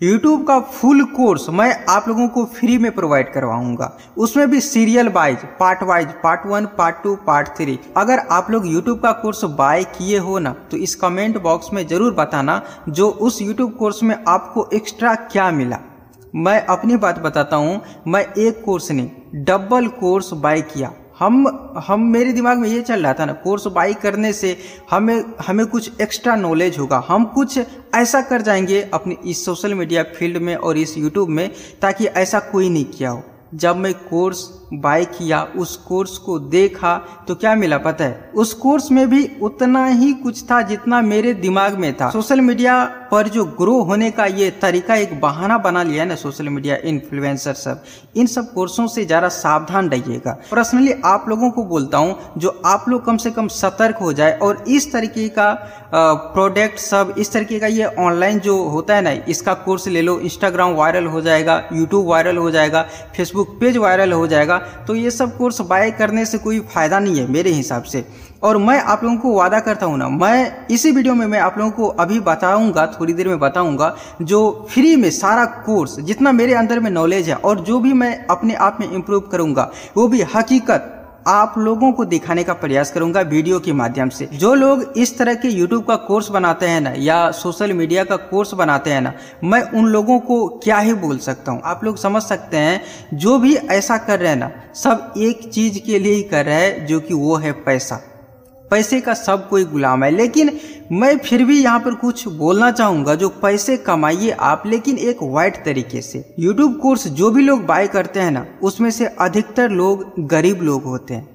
YouTube का full course मैं आप लोगों को फ्री में प्रोवाइड करवाऊँगा। उसमें भी serial wise part wise part one part two part three अगर आप लोग यूट्यूब का कोर्स बाय किए हो ना तो इस कमेंट बॉक्स में ज़रूर बताना जो उस यूट्यूब कोर्स में आपको एक्स्ट्रा क्या मिला। मैं अपनी बात बताता हूँ, मैं एक कोर्स नहीं डबल कोर्स बाय किया। हम हम, मेरे दिमाग में ये चल रहा था ना कोर्स बाई करने से हमें हमें कुछ एक्स्ट्रा नॉलेज होगा। हम कुछ ऐसा कर जाएँगे अपने इस सोशल मीडिया फ़ील्ड में और इस यूट्यूब में ताकि ऐसा कोई नहीं किया हो। जब मैं कोर्स बाय किया, उस कोर्स को देखा तो क्या मिला पता है? उस कोर्स में भी उतना ही कुछ था जितना मेरे दिमाग में था। सोशल मीडिया पर जो ग्रो होने का ये तरीका, एक बहाना बना लिया है ना सोशल मीडिया इन्फ्लुएंसर सब। इन सब कोर्सों से ज़रा सावधान रहिएगा। पर्सनली आप लोगों को बोलता हूँ, जो आप लोग कम से कम सतर्क हो जाए और इस तरीके का प्रोडक्ट सब, इस तरीके का ये ऑनलाइन जो होता है ना, इसका कोर्स ले लो, इंस्टाग्राम वायरल हो जाएगा, यूट्यूब वायरल हो जाएगा, फेसबुक पेज वायरल हो जाएगा तो ये सब कोर्स बाय करने से कोई फ़ायदा नहीं है मेरे हिसाब से। और मैं आप लोगों को वादा करता हूँ ना, मैं इसी वीडियो में मैं आप लोगों को अभी बताऊँगा, थोड़ी देर में बताऊँगा, जो फ्री में सारा कोर्स जितना मेरे अंदर में नॉलेज है, और जो भी मैं अपने आप में इम्प्रूव करूँगा, वो भी हकीकत आप लोगों को दिखाने का प्रयास करूँगा वीडियो के माध्यम से। जो लोग इस तरह के यूट्यूब का कोर्स बनाते हैं ना, या सोशल मीडिया का कोर्स बनाते हैं ना, मैं उन लोगों को क्या ही बोल सकता हूँ? आप लोग समझ सकते हैं, जो भी ऐसा कर रहे हैं ना, सब एक चीज़ के लिए ही कर रहे हैं, जो कि वो है पैसा। पैसे का सब कोई गुलाम है। लेकिन मैं फिर भी यहाँ पर कुछ बोलना चाहूँगा, जो पैसे कमाइए आप, लेकिन एक वाइट तरीके से। यूट्यूब कोर्स जो भी लोग बाय करते हैं ना, उसमें से अधिकतर लोग गरीब लोग होते हैं।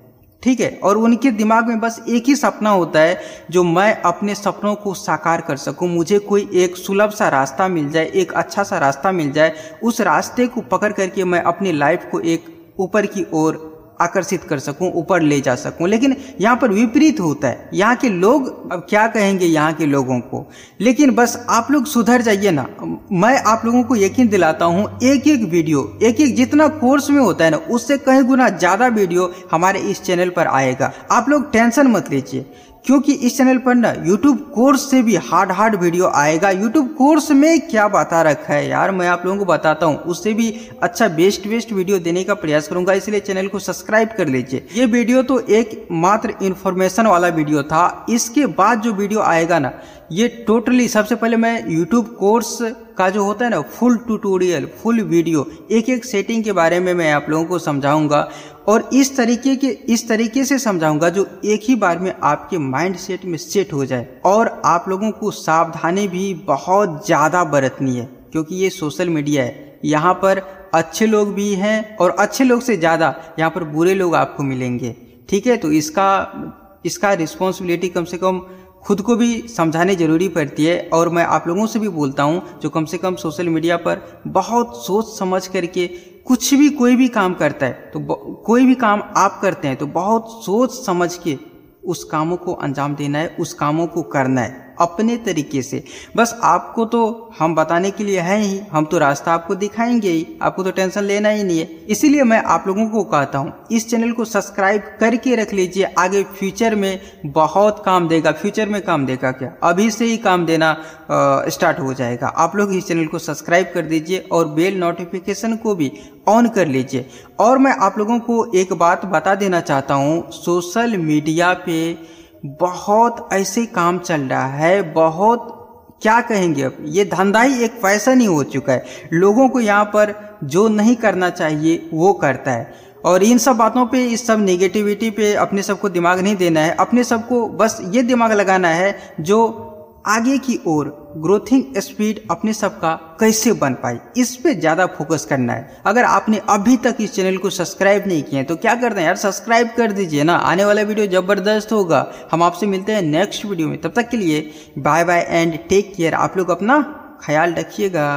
ठीक है? और उनके दिमाग में बस एक ही सपना होता है, जो मैं अपने सपनों को साकार कर सकूँ। मुझे कोई एक सुलभ सा रास्ता मिल जाए, एक अच्छा सा रास्ता मिल जाए, उस रास्ते को पकड़ करके मैं अपनी लाइफ को एक ऊपर की ओर आकर्षित कर सकूँ, ऊपर ले जा सकूँ। लेकिन यहाँ पर विपरीत होता है। यहाँ के लोग, अब क्या कहेंगे यहाँ के लोगों को? लेकिन बस आप लोग सुधर जाइए ना। मैं आप लोगों को यकीन दिलाता हूँ एक एक वीडियो एक एक जितना कोर्स में होता है ना, उससे कहीं गुना ज़्यादा वीडियो हमारे इस चैनल पर आएगा। आप लोग टेंशन मत लीजिए। क्योंकि इस चैनल पर ना यूट्यूब कोर्स से भी हार्ड हार्ड वीडियो आएगा। यूट्यूब कोर्स में क्या बता रखा है यार? मैं आप लोगों को बताता हूँ। उससे भी अच्छा बेस्ट बेस्ट वीडियो देने का प्रयास करूँगा। इसलिए चैनल को सब्सक्राइब कर लीजिए। ये वीडियो तो एक मात्र इन्फॉर्मेशन वाला वीडियो था। इसके बाद जो वीडियो आएगा ना, ये टोटली सबसे पहले मैं यूट्यूब कोर्स का जो होता है ना फुल ट्यूटोरियल फुल वीडियो एक एक सेटिंग के बारे में मैं आप लोगों को समझाऊँगा और इस तरीके के, इस तरीके से समझाऊँगा जो एक ही बार में आपके माइंड सेट में सेट हो जाए और आप लोगों को सावधानी भी बहुत ज़्यादा बरतनी है, क्योंकि ये सोशल मीडिया है। यहाँ पर अच्छे लोग भी हैं और अच्छे लोग से ज़्यादा यहाँ पर बुरे लोग आपको मिलेंगे। ठीक है तो इसका इसका रिस्पॉन्सिबिलिटी कम से कम खुद को भी समझाने ज़रूरी पड़ती है और मैं आप लोगों से भी बोलता हूँ, जो कम से कम सोशल मीडिया पर बहुत सोच समझ करके कुछ भी कोई भी काम करता है तो कोई भी काम आप करते हैं तो बहुत सोच समझ के उस कामों को अंजाम देना है, उस कामों को करना है। अपने तरीके से। बस आपको तो हम बताने के लिए है ही, हम तो रास्ता आपको दिखाएँगे ही, आपको तो टेंशन लेना ही नहीं है। इसीलिए मैं आप लोगों को कहता हूँ, इस चैनल को सब्सक्राइब करके रख लीजिए, आगे फ्यूचर में बहुत काम देगा, फ्यूचर में काम देगा क्या? अभी से ही काम देना स्टार्ट हो जाएगा। आप लोग इस चैनल को सब्सक्राइब कर दीजिए और बेल नोटिफिकेशन को भी ऑन कर लीजिए। और मैं आप लोगों को एक बात बता देना चाहता हूँ, सोशल मीडिया पे बहुत ऐसे काम चल रहा है, बहुत, क्या कहेंगे अब? ये धंधा ही एक फ़ैशन ही हो चुका है। लोगों को यहाँ पर जो नहीं करना चाहिए, वो करता है। और इन सब बातों पे, इस सब नेगेटिविटी पे अपने सबको दिमाग नहीं देना है। अपने सबको बस ये दिमाग लगाना है जो आगे की ओर ग्रोथिंग स्पीड अपने सब का कैसे बन पाए इस पे ज़्यादा फोकस करना है। अगर आपने अभी तक इस चैनल को सब्सक्राइब नहीं किया है तो क्या करते हैं यार, सब्सक्राइब कर दीजिए ना। आने वाला वीडियो ज़बरदस्त होगा। हम आपसे मिलते हैं नेक्स्ट वीडियो में। तब तक के लिए bye bye and take care. आप लोग अपना ख्याल रखिएगा।